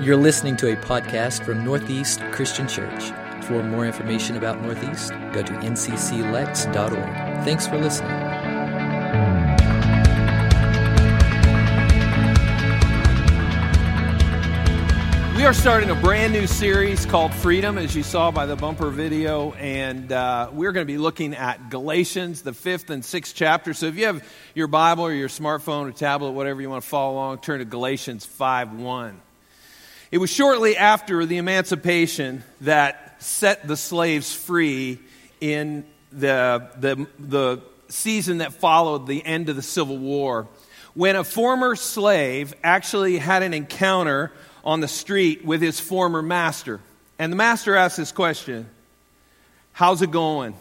You're listening to a podcast from Northeast Christian Church. For more information about Northeast, go to ncclex.org. Thanks for listening. We are starting a brand new series called Freedom, as you saw by the bumper video, and uh, we're going to be looking at Galatians, the fifth and sixth chapter. So if you have your Bible or your smartphone or tablet, whatever you want to follow along, turn to Galatians 5 1. It was shortly after the emancipation that set the slaves free in the, the, the season that followed the end of the Civil War, when a former slave actually had an encounter on the street with his former master. And the master asked this question How's it going?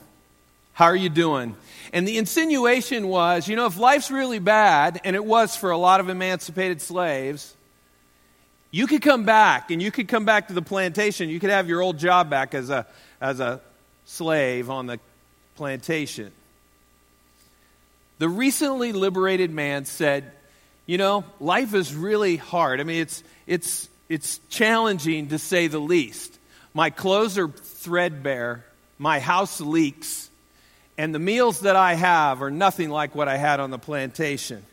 How are you doing? And the insinuation was you know, if life's really bad, and it was for a lot of emancipated slaves, you could come back and you could come back to the plantation. You could have your old job back as a, as a slave on the plantation. The recently liberated man said, You know, life is really hard. I mean, it's, it's, it's challenging to say the least. My clothes are threadbare, my house leaks, and the meals that I have are nothing like what I had on the plantation.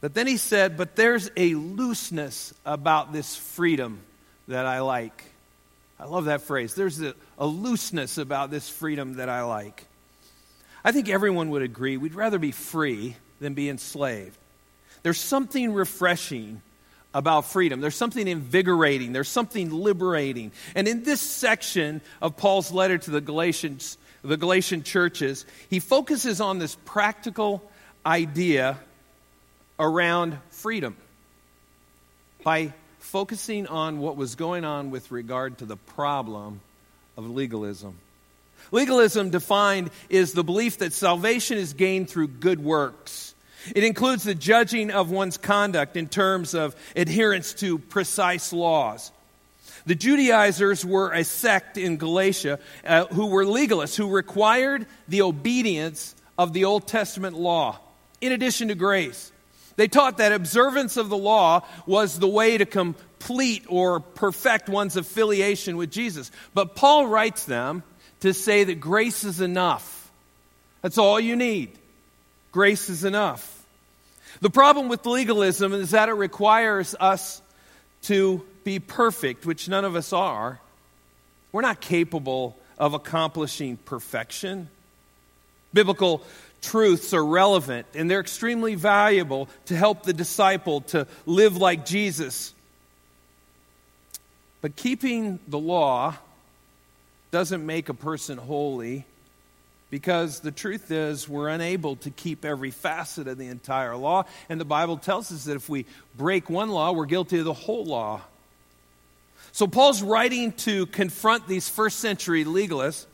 But then he said, But there's a looseness about this freedom that I like. I love that phrase. There's a, a, looseness about this freedom that I like. I think everyone would agree we'd rather be free than be enslaved. There's something refreshing about freedom. There's something invigorating, there's something liberating. And in this section of Paul's letter to the Galatians, the Galatian churches, he focuses on this practical idea around freedom by focusing on what was going on with regard to the problem of legalism. Legalism, defined, is the belief that salvation is gained through good works it includes the judging of one's conduct in terms of adherence to precise laws. The Judaizers were a sect in Galatia uh, who were legalists, who required the obedience of the Old Testament law in addition to grace. They taught that observance of the law was the way to complete or perfect one's affiliation with Jesus. But Paul writes them to say that grace is enough. That's all you need. Grace is enough. The problem with legalism is that it requires us to be perfect, which none of us are. We're not capable of accomplishing perfection. Biblical truths are relevant and they're extremely valuable to help the disciple to live like Jesus. But keeping the law doesn't make a person holy because the truth is, we're unable to keep every facet of the entire law. And the Bible tells us that if we break one law, we're guilty of the whole law. So Paul's writing to confront these first century legalists,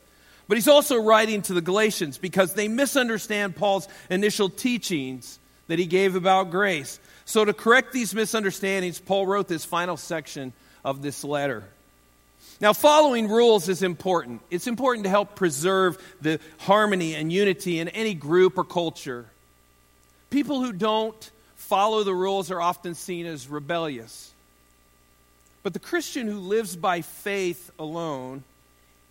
but he's also writing to the Galatians because they misunderstand Paul's initial teachings that he gave about grace. So, to correct these misunderstandings, Paul wrote this final section of this letter. Now, following rules is important. It's important to help preserve the harmony and unity in any group or culture. People who don't follow the rules are often seen as rebellious. But the Christian who lives by faith alone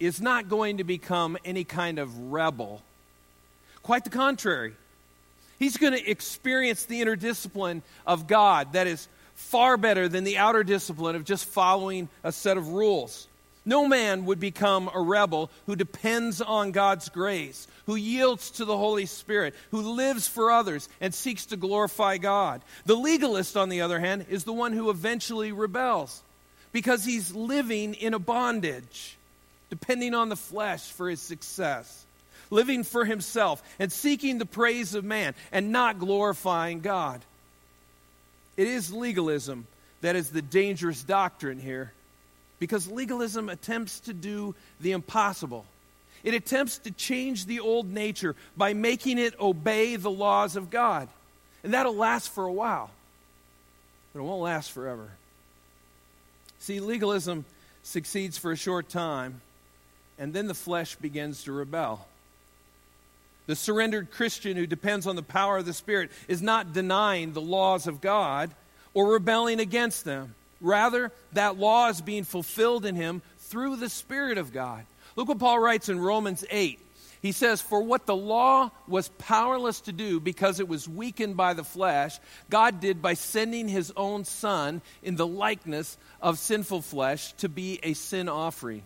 is not going to become any kind of rebel. Quite the contrary. He's going to experience the inner discipline of God that is far better than the outer discipline of just following a set of rules. No man would become a rebel who depends on God's grace, who yields to the Holy Spirit, who lives for others and seeks to glorify God. The legalist, on the other hand, is the one who eventually rebels because he's living in a bondage, depending on the flesh for his success, living for himself and seeking the praise of man and not glorifying God. It is legalism that is the dangerous doctrine here because legalism attempts to do the impossible. It attempts to change the old nature by making it obey the laws of God. And that'll last for a while, but it won't last forever. See, legalism succeeds for a short time, and then the flesh begins to rebel. The surrendered Christian who depends on the power of the Spirit is not denying the laws of God or rebelling against them. Rather, that law is being fulfilled in him through the Spirit of God. Look what Paul writes in Romans 8. He says, For what the law was powerless to do because it was weakened by the flesh, God did by sending his own Son in the likeness of sinful flesh to be a sin offering.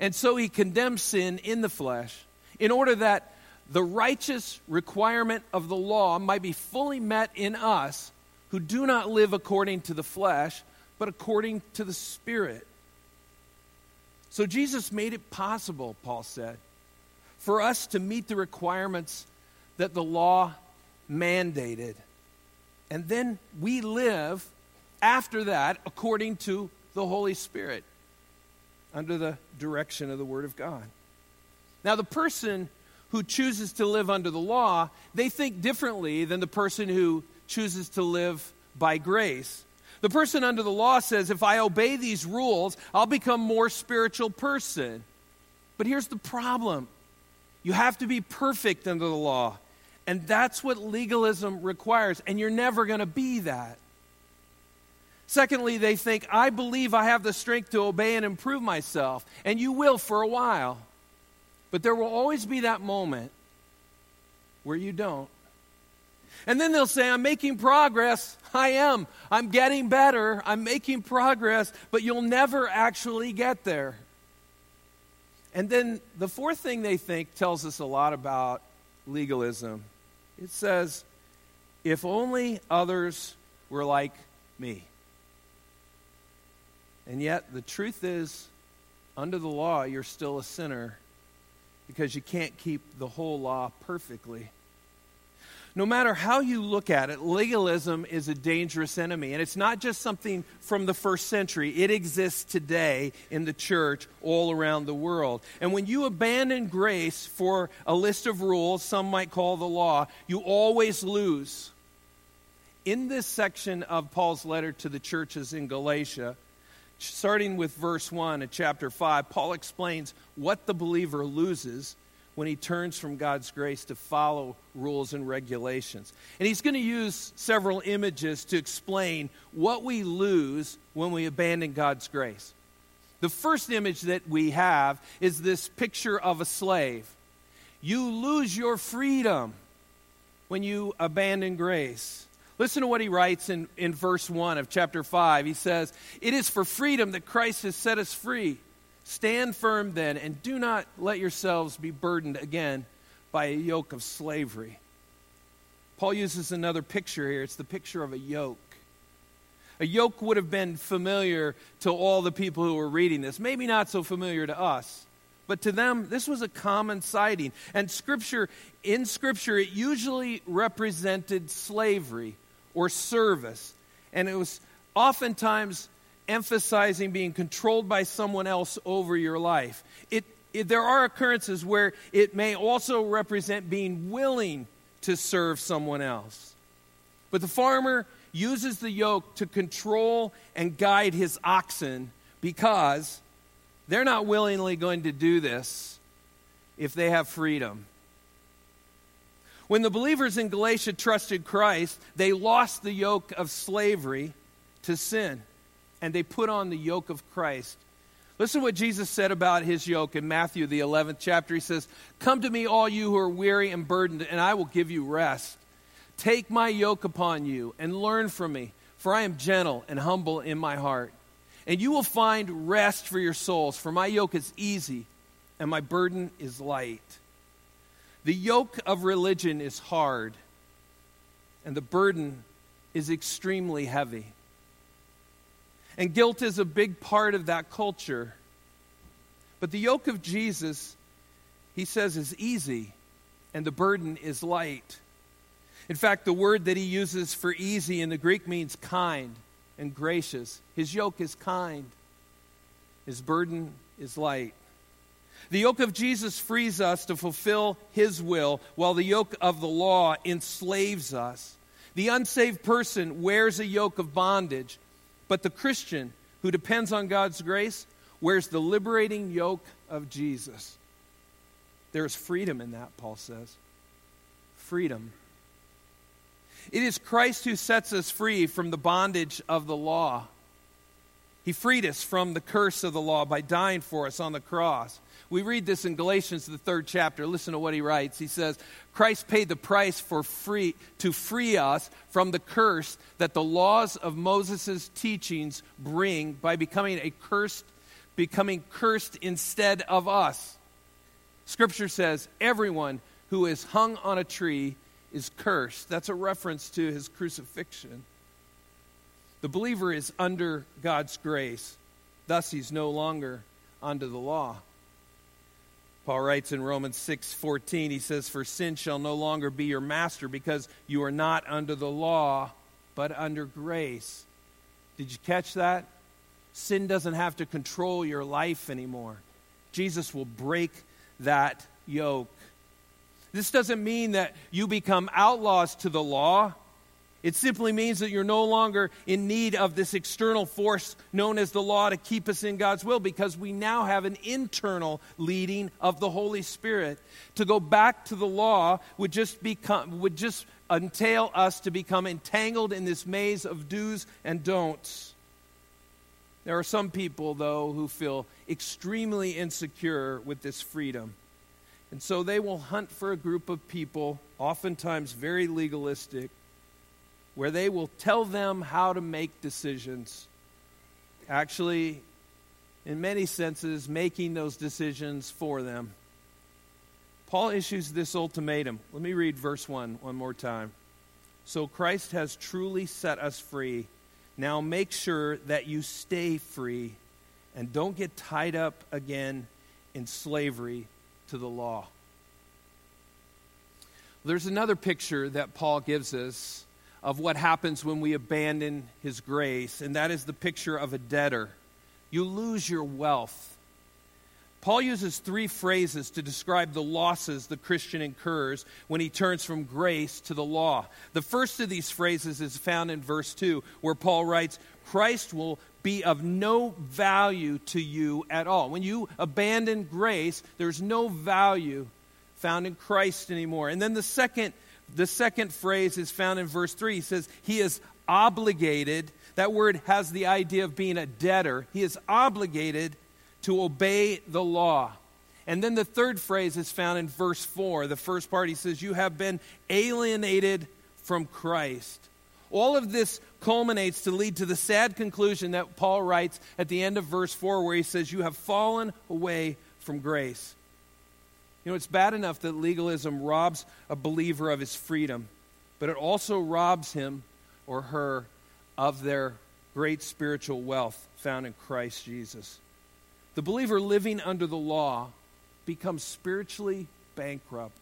And so he condemned sin in the flesh in order that the righteous requirement of the law might be fully met in us who do not live according to the flesh, but according to the Spirit. So Jesus made it possible, Paul said, for us to meet the requirements that the law mandated. And then we live after that according to the Holy Spirit, under the direction of the Word of God. Now, the person who chooses to live under the law, they think differently than the person who chooses to live by grace. The person under the law says, if I obey these rules, I'll become more spiritual person. But here's the problem. You have to be perfect under the law. And that's what legalism requires. And you're never going to be that. Secondly, they think, I believe I have the strength to obey and improve myself. And you will for a while. But there will always be that moment where you don't. And then they'll say, I'm making progress. I am. I'm getting better. I'm making progress, but you'll never actually get there. And then the fourth thing they think tells us a lot about legalism. It says, if only others were like me. And yet, the truth is, under the law, you're still a sinner because you can't keep the whole law perfectly no matter how you look at it, legalism is a dangerous enemy. And it's not just something from the first century, it exists today in the church all around the world. And when you abandon grace for a list of rules, some might call the law, you always lose. In this section of Paul's letter to the churches in Galatia, starting with verse 1 of chapter 5, Paul explains what the believer loses when he turns from God's grace to follow rules and regulations. And he's going to use several images to explain what we lose when we abandon God's grace. The first image that we have is this picture of a slave. You lose your freedom when you abandon grace. Listen to what he writes in, in verse 1 of chapter 5. He says, It is for freedom that Christ has set us free. Stand firm then, and do not let yourselves be burdened again by a yoke of slavery. Paul uses another picture here. It's the picture of a yoke. A yoke would have been familiar to all the people who were reading this, maybe not so familiar to us. But to them, this was a common sighting. And scripture, in scripture, it usually represented slavery or service. And it was oftentimes emphasizing being controlled by someone else over your life. It, it, there are occurrences where it may also represent being willing to serve someone else. But the farmer uses the yoke to control and guide his oxen because they're not willingly going to do this if they have freedom. When the believers in Galatia trusted Christ, they lost the yoke of slavery to sin and they put on the yoke of Christ. Listen to what Jesus said about his yoke in Matthew, the 11th chapter. He says, Come to me, all you who are weary and burdened, and I will give you rest. Take my yoke upon you and learn from me, for I am gentle and humble in my heart. And you will find rest for your souls, for my yoke is easy and my burden is light. The yoke of religion is hard, and the burden is extremely heavy. And guilt is a big part of that culture. But the yoke of Jesus, he says, is easy and the burden is light. In fact, the word that he uses for easy in the Greek means kind and gracious. His yoke is kind, his burden is light. The yoke of Jesus frees us to fulfill his will, while the yoke of the law enslaves us. The unsaved person wears a yoke of bondage, but the Christian who depends on God's grace wears the liberating yoke of Jesus. There is freedom in that, Paul says. Freedom. It is Christ who sets us free from the bondage of the law. He freed us from the curse of the law by dying for us on the cross. We read this in Galatians, the third chapter. Listen to what he writes. He says, Christ paid the price for free to free us from the curse that the laws of Moses' teachings bring by becoming a cursed, becoming cursed instead of us. Scripture says, everyone who is hung on a tree is cursed. That's a reference to his crucifixion. The believer is under God's grace. Thus, he's no longer under the law. Paul writes in Romans 6:14 he says for sin shall no longer be your master because you are not under the law but under grace. Did you catch that? Sin doesn't have to control your life anymore. Jesus will break that yoke. This doesn't mean that you become outlaws to the law. It simply means that you're no longer in need of this external force known as the law to keep us in God's will because we now have an internal leading of the Holy Spirit. To go back to the law would just become would just entail us to become entangled in this maze of do's and don'ts. There are some people though who feel extremely insecure with this freedom. And so they will hunt for a group of people, oftentimes very legalistic, where they will tell them how to make decisions. Actually, in many senses, making those decisions for them. Paul issues this ultimatum. Let me read verse 1 one more time. So Christ has truly set us free. Now make sure that you stay free and don't get tied up again in slavery to the law. There's another picture that Paul gives us of what happens when we abandon his grace, and that is the picture of a debtor. You lose your wealth. Paul uses three phrases to describe the losses the Christian incurs when he turns from grace to the law. The first of these phrases is found in verse 2, where Paul writes, Christ will be of no value to you at all. When you abandon grace, there's no value found in Christ anymore. And then the second the second phrase is found in verse 3. He says, He is obligated. That word has the idea of being a debtor. He is obligated to obey the law. And then the third phrase is found in verse 4. The first part, he says, You have been alienated from Christ. All of this culminates to lead to the sad conclusion that Paul writes at the end of verse 4, where he says, You have fallen away from grace. You know, it's bad enough that legalism robs a believer of his freedom, but it also robs him or her of their great spiritual wealth found in Christ Jesus. The believer living under the law becomes spiritually bankrupt.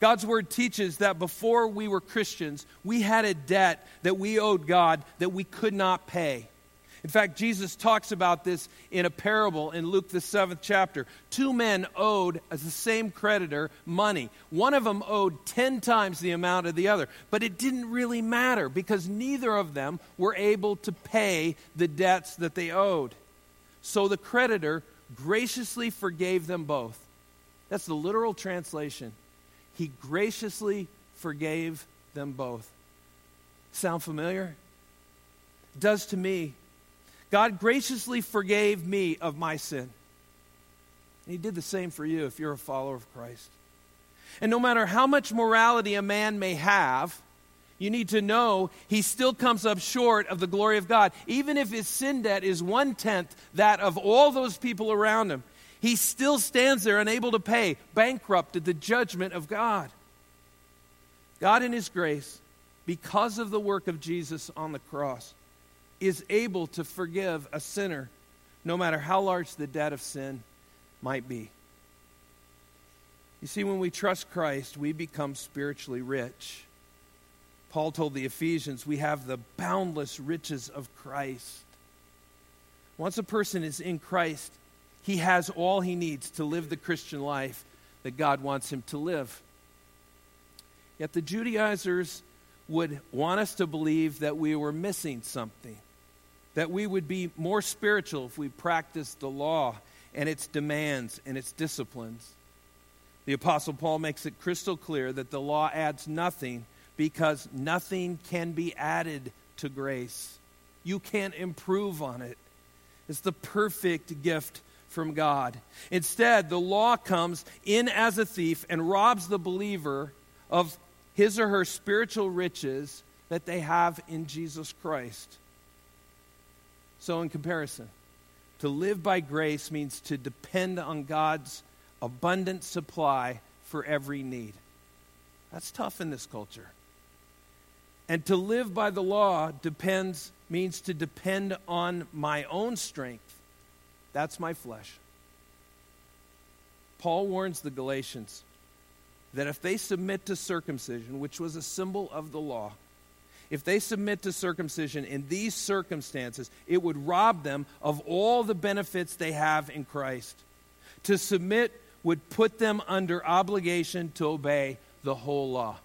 God's word teaches that before we were Christians, we had a debt that we owed God that we could not pay. In fact, Jesus talks about this in a parable in Luke, the seventh chapter. Two men owed as the same creditor money. One of them owed 10 times the amount of the other. But it didn't really matter because neither of them were able to pay the debts that they owed. So the creditor graciously forgave them both. That's the literal translation. He graciously forgave them both. Sound familiar? Does to me. God graciously forgave me of my sin. And he did the same for you if you're a follower of Christ. And no matter how much morality a man may have, you need to know he still comes up short of the glory of God. Even if his sin debt is one tenth that of all those people around him, he still stands there unable to pay, bankrupt at the judgment of God. God, in his grace, because of the work of Jesus on the cross, is able to forgive a sinner, no matter how large the debt of sin might be. You see, when we trust Christ, we become spiritually rich. Paul told the Ephesians, we have the boundless riches of Christ. Once a person is in Christ, he has all he needs to live the Christian life that God wants him to live. Yet the Judaizers would want us to believe that we were missing something that we would be more spiritual if we practiced the law and its demands and its disciplines. The Apostle Paul makes it crystal clear that the law adds nothing because nothing can be added to grace. You can't improve on it. It's the perfect gift from God. Instead, the law comes in as a thief and robs the believer of his or her spiritual riches that they have in Jesus Christ. So, in comparison, to live by grace means to depend on God's abundant supply for every need. That's tough in this culture. And to live by the law depends means to depend on my own strength. That's my flesh. Paul warns the Galatians that if they submit to circumcision, which was a symbol of the law, if they submit to circumcision in these circumstances, it would rob them of all the benefits they have in Christ. To submit would put them under obligation to obey the whole law.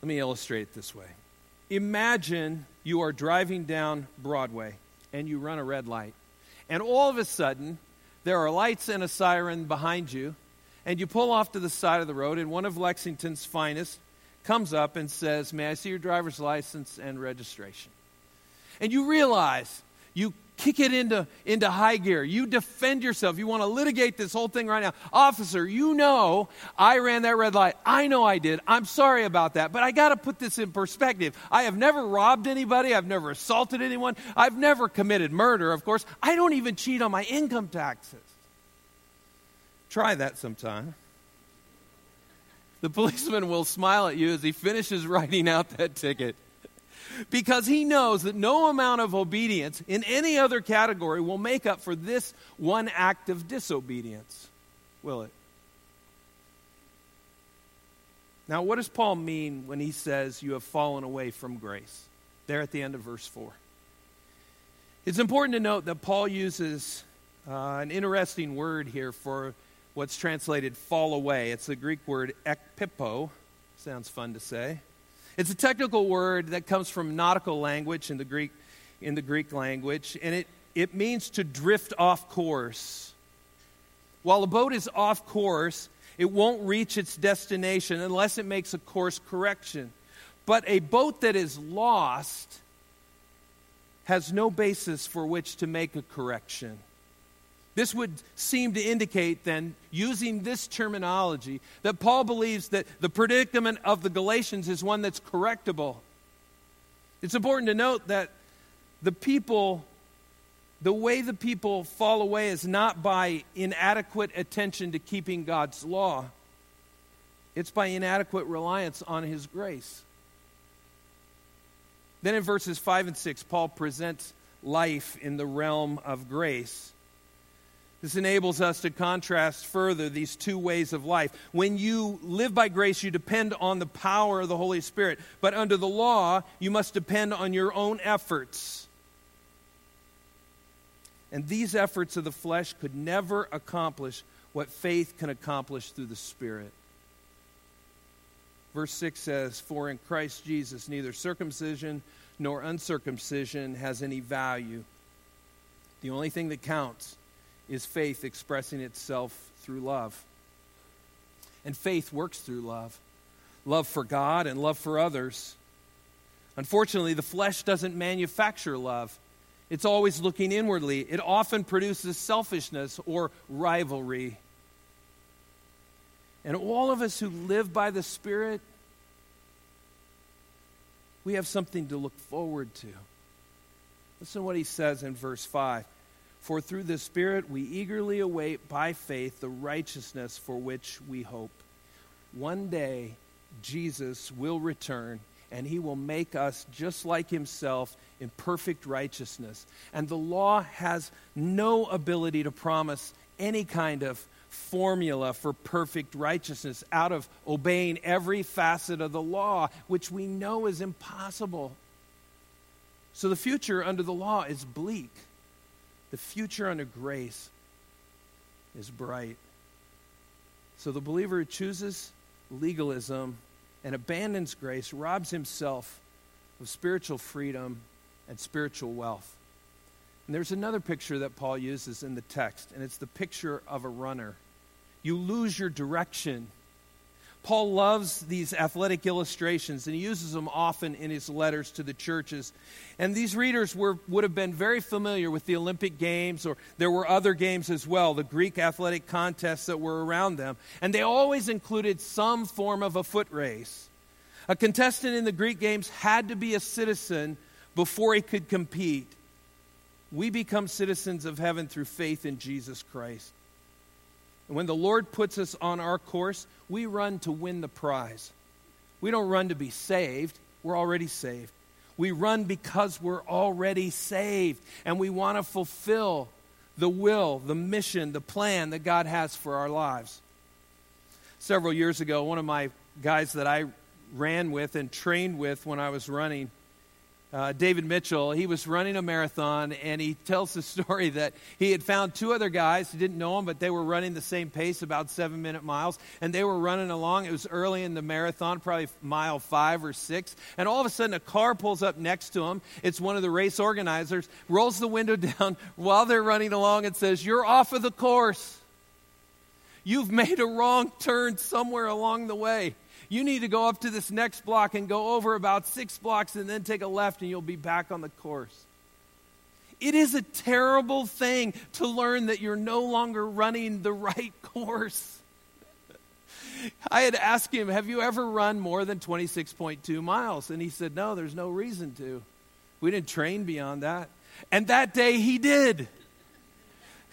Let me illustrate it this way. Imagine you are driving down Broadway and you run a red light, and all of a sudden, there are lights and a siren behind you, and you pull off to the side of the road, and one of Lexington's finest comes up and says, May I see your driver's license and registration? And you realize you kick it into, into high gear. You defend yourself. You want to litigate this whole thing right now. Officer, you know I ran that red light. I know I did. I'm sorry about that. But I got to put this in perspective. I have never robbed anybody. I've never assaulted anyone. I've never committed murder, of course. I don't even cheat on my income taxes. Try that sometime. The policeman will smile at you as he finishes writing out that ticket because he knows that no amount of obedience in any other category will make up for this one act of disobedience, will it? Now, what does Paul mean when he says you have fallen away from grace? There at the end of verse 4. It's important to note that Paul uses uh, an interesting word here for what's translated fall away. It's the Greek word ekpipo. Sounds fun to say. It's a technical word that comes from nautical language in the Greek, in the Greek language, and it, it means to drift off course. While a boat is off course, it won't reach its destination unless it makes a course correction. But a boat that is lost has no basis for which to make a correction. This would seem to indicate, then, using this terminology, that Paul believes that the predicament of the Galatians is one that's correctable. It's important to note that the people, the way the people fall away is not by inadequate attention to keeping God's law, it's by inadequate reliance on His grace. Then in verses 5 and 6, Paul presents life in the realm of grace. This enables us to contrast further these two ways of life. When you live by grace, you depend on the power of the Holy Spirit. But under the law, you must depend on your own efforts. And these efforts of the flesh could never accomplish what faith can accomplish through the Spirit. Verse 6 says, For in Christ Jesus, neither circumcision nor uncircumcision has any value. The only thing that counts is faith expressing itself through love. And faith works through love love for God and love for others. Unfortunately, the flesh doesn't manufacture love. It's always looking inwardly. It often produces selfishness or rivalry. And all of us who live by the Spirit, we have something to look forward to. Listen to what he says in verse 5. For through the Spirit we eagerly await by faith the righteousness for which we hope. One day Jesus will return and he will make us just like himself in perfect righteousness. And the law has no ability to promise any kind of formula for perfect righteousness out of obeying every facet of the law, which we know is impossible. So the future under the law is bleak. The future under grace is bright. So the believer who chooses legalism and abandons grace robs himself of spiritual freedom and spiritual wealth. And there's another picture that Paul uses in the text, and it's the picture of a runner. You lose your direction. Paul loves these athletic illustrations and he uses them often in his letters to the churches. And these readers were, would have been very familiar with the Olympic Games, or there were other games as well, the Greek athletic contests that were around them. And they always included some form of a foot race. A contestant in the Greek Games had to be a citizen before he could compete. We become citizens of heaven through faith in Jesus Christ. And when the Lord puts us on our course, we run to win the prize. We don't run to be saved, we're already saved. We run because we're already saved and we want to fulfill the will, the mission, the plan that God has for our lives. Several years ago, one of my guys that I ran with and trained with when I was running uh, David Mitchell, he was running a marathon, and he tells the story that he had found two other guys. who didn't know him, but they were running the same pace, about seven minute miles, and they were running along. It was early in the marathon, probably mile five or six, and all of a sudden a car pulls up next to him. It's one of the race organizers, rolls the window down while they're running along, and says, You're off of the course. You've made a wrong turn somewhere along the way. You need to go up to this next block and go over about six blocks and then take a left and you'll be back on the course. It is a terrible thing to learn that you're no longer running the right course. I had asked him, Have you ever run more than 26.2 miles? And he said, No, there's no reason to. We didn't train beyond that. And that day he did.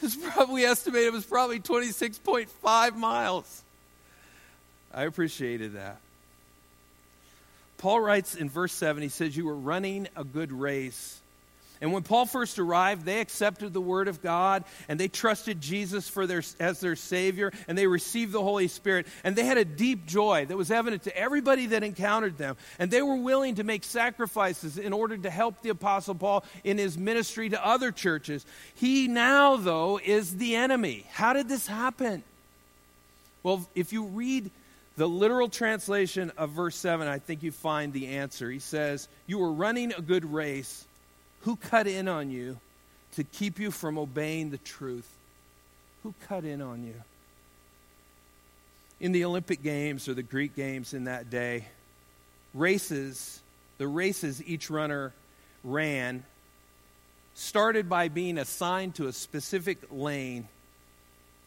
It's probably estimated it was probably 26.5 miles. I appreciated that. Paul writes in verse 7, he says, You were running a good race. And when Paul first arrived, they accepted the word of God and they trusted Jesus for their, as their Savior and they received the Holy Spirit. And they had a deep joy that was evident to everybody that encountered them. And they were willing to make sacrifices in order to help the Apostle Paul in his ministry to other churches. He now, though, is the enemy. How did this happen? Well, if you read the literal translation of verse 7, I think you find the answer. He says, You were running a good race. Who cut in on you to keep you from obeying the truth? Who cut in on you? In the Olympic Games or the Greek Games in that day, races, the races each runner ran, started by being assigned to a specific lane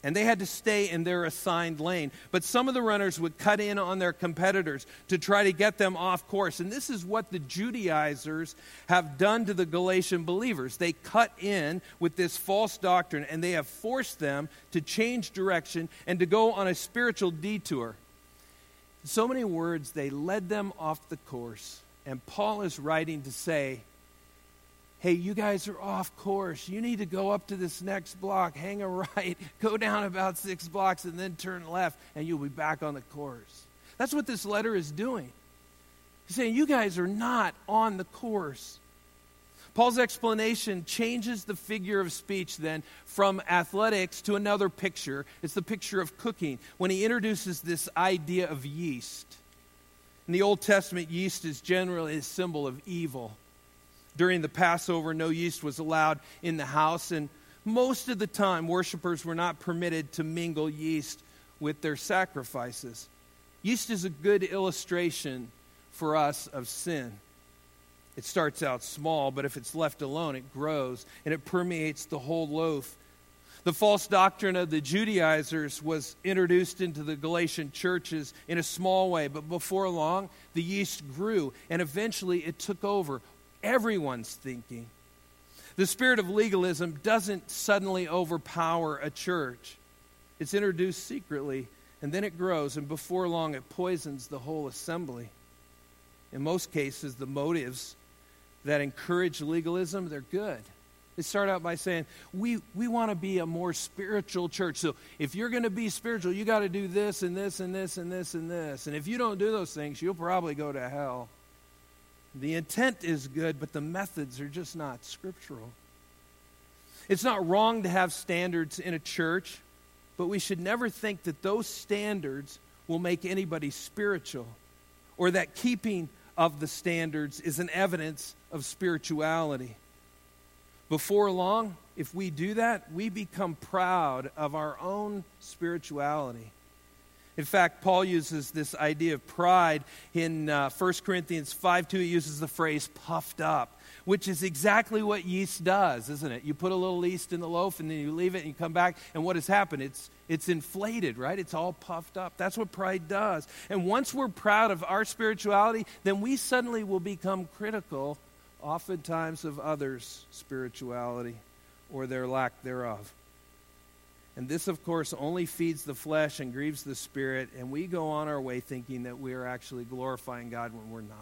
and they had to stay in their assigned lane. But some of the runners would cut in on their competitors to try to get them off course. And this is what the Judaizers have done to the Galatian believers. They cut in with this false doctrine and they have forced them to change direction and to go on a spiritual detour. so many words, they led them off the course. And Paul is writing to say, hey, you guys are off course. You need to go up to this next block, hang a right, go down about six blocks, and then turn left, and you'll be back on the course. That's what this letter is doing. He's saying, you guys are not on the course. Paul's explanation changes the figure of speech then from athletics to another picture. It's the picture of cooking when he introduces this idea of yeast. In the Old Testament, yeast is generally a symbol of evil. During the Passover, no yeast was allowed in the house, and most of the time, worshippers were not permitted to mingle yeast with their sacrifices. Yeast is a good illustration for us of sin. It starts out small, but if it's left alone, it grows and it permeates the whole loaf. The false doctrine of the Judaizers was introduced into the Galatian churches in a small way, but before long, the yeast grew and eventually it took over everyone's thinking. The spirit of legalism doesn't suddenly overpower a church, it's introduced secretly, and then it grows, and before long, it poisons the whole assembly. In most cases, the motives that encourage legalism, they're good. They start out by saying, we, we want to be a more spiritual church. So if you're going to be spiritual, you got to do this and this and this and this and this. And if you don't do those things, you'll probably go to hell. The intent is good, but the methods are just not scriptural. It's not wrong to have standards in a church, but we should never think that those standards will make anybody spiritual or that keeping of the standards is an evidence of spirituality. Before long, if we do that, we become proud of our own spirituality. In fact, Paul uses this idea of pride in uh, 1 Corinthians 5 2. He uses the phrase puffed up, which is exactly what yeast does, isn't it? You put a little yeast in the loaf and then you leave it and you come back, and what has happened? It's, it's inflated, right? It's all puffed up. That's what pride does. And once we're proud of our spirituality, then we suddenly will become critical, oftentimes, of others' spirituality or their lack thereof. And this, of course, only feeds the flesh and grieves the spirit, and we go on our way thinking that we are actually glorifying God when we're not.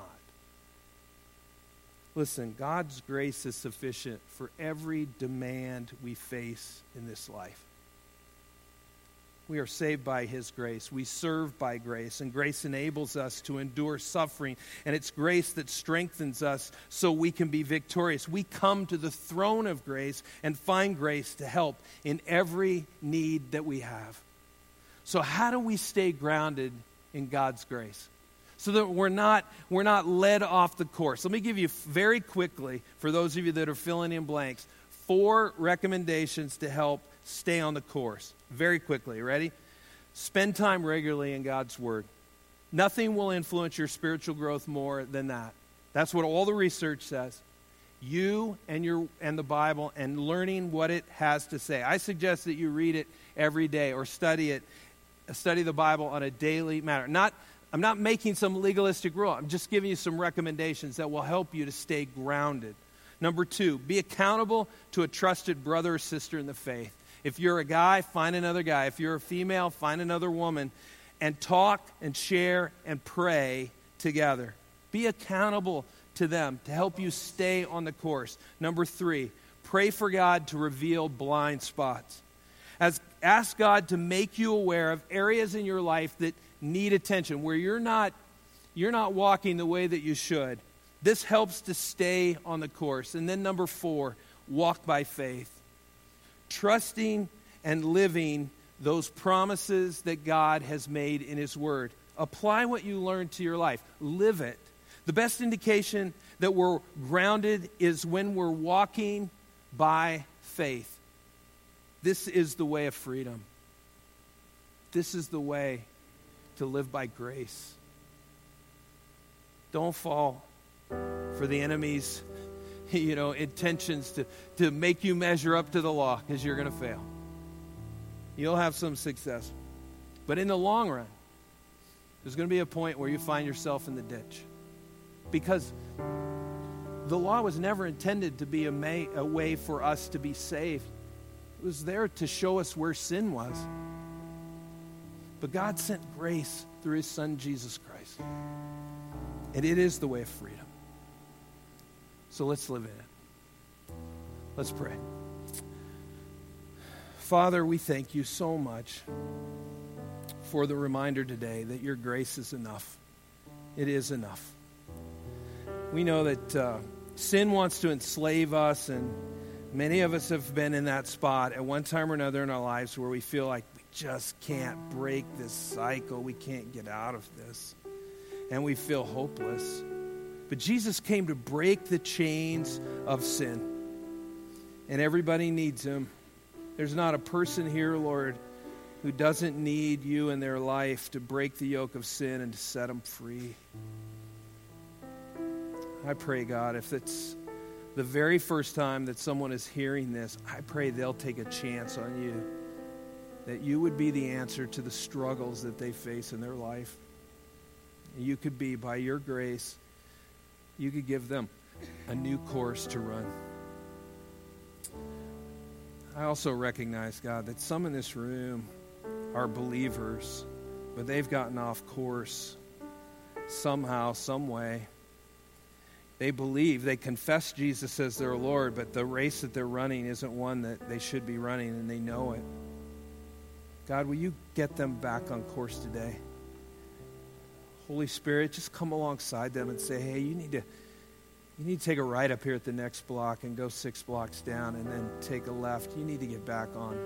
Listen, God's grace is sufficient for every demand we face in this life. We are saved by His grace. We serve by grace, and grace enables us to endure suffering. And it's grace that strengthens us so we can be victorious. We come to the throne of grace and find grace to help in every need that we have. So, how do we stay grounded in God's grace? So that we're not, we're not led off the course. Let me give you very quickly, for those of you that are filling in blanks, four recommendations to help stay on the course. Very quickly, ready? Spend time regularly in God's Word. Nothing will influence your spiritual growth more than that. That's what all the research says. You and your and the Bible and learning what it has to say. I suggest that you read it every day or study it, study the Bible on a daily matter. Not I'm not making some legalistic rule. I'm just giving you some recommendations that will help you to stay grounded. Number two, be accountable to a trusted brother or sister in the faith. If you're a guy, find another guy. If you're a female, find another woman and talk and share and pray together. Be accountable to them to help you stay on the course. Number three, pray for God to reveal blind spots. As, ask God to make you aware of areas in your life that need attention, where you're not, you're not walking the way that you should. This helps to stay on the course. And then, number four, walk by faith trusting and living those promises that God has made in His Word. Apply what you learned to your life, live it. The best indication that we're grounded is when we're walking by faith. This is the way of freedom. This is the way to live by grace. Don't fall for the enemy's you know, intentions to, to make you measure up to the law because you're going to fail. You'll have some success. But in the long run, there's going to be a point where you find yourself in the ditch. Because the law was never intended to be a, may, a way for us to be saved, it was there to show us where sin was. But God sent grace through his son, Jesus Christ. And it is the way of freedom. So let's live in it. Let's pray. Father, we thank you so much for the reminder today that your grace is enough. It is enough. We know that uh, sin wants to enslave us, and many of us have been in that spot at one time or another in our lives where we feel like we just can't break this cycle. We can't get out of this. And we feel hopeless. But Jesus came to break the chains of sin. And everybody needs him. There's not a person here, Lord, who doesn't need you in their life to break the yoke of sin and to set them free. I pray, God, if it's the very first time that someone is hearing this, I pray they'll take a chance on you. That you would be the answer to the struggles that they face in their life. You could be, by your grace, you could give them a new course to run. I also recognize, God, that some in this room are believers, but they've gotten off course somehow, some way. They believe, they confess Jesus as their Lord, but the race that they're running isn't one that they should be running, and they know it. God, will you get them back on course today? Holy Spirit, just come alongside them and say, hey, you need to you need to take a right up here at the next block and go six blocks down and then take a left. You need to get back on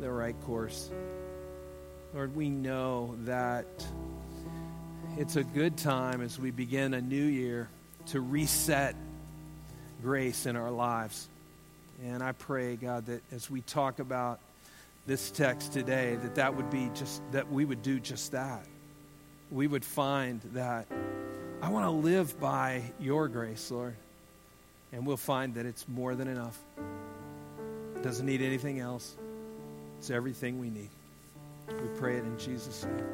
the right course. Lord, we know that it's a good time as we begin a new year to reset grace in our lives. And I pray, God, that as we talk about this text today, that that would be just, that we would do just that. We would find that I want to live by your grace, Lord. And we'll find that it's more than enough. It doesn't need anything else. It's everything we need. We pray it in Jesus' name.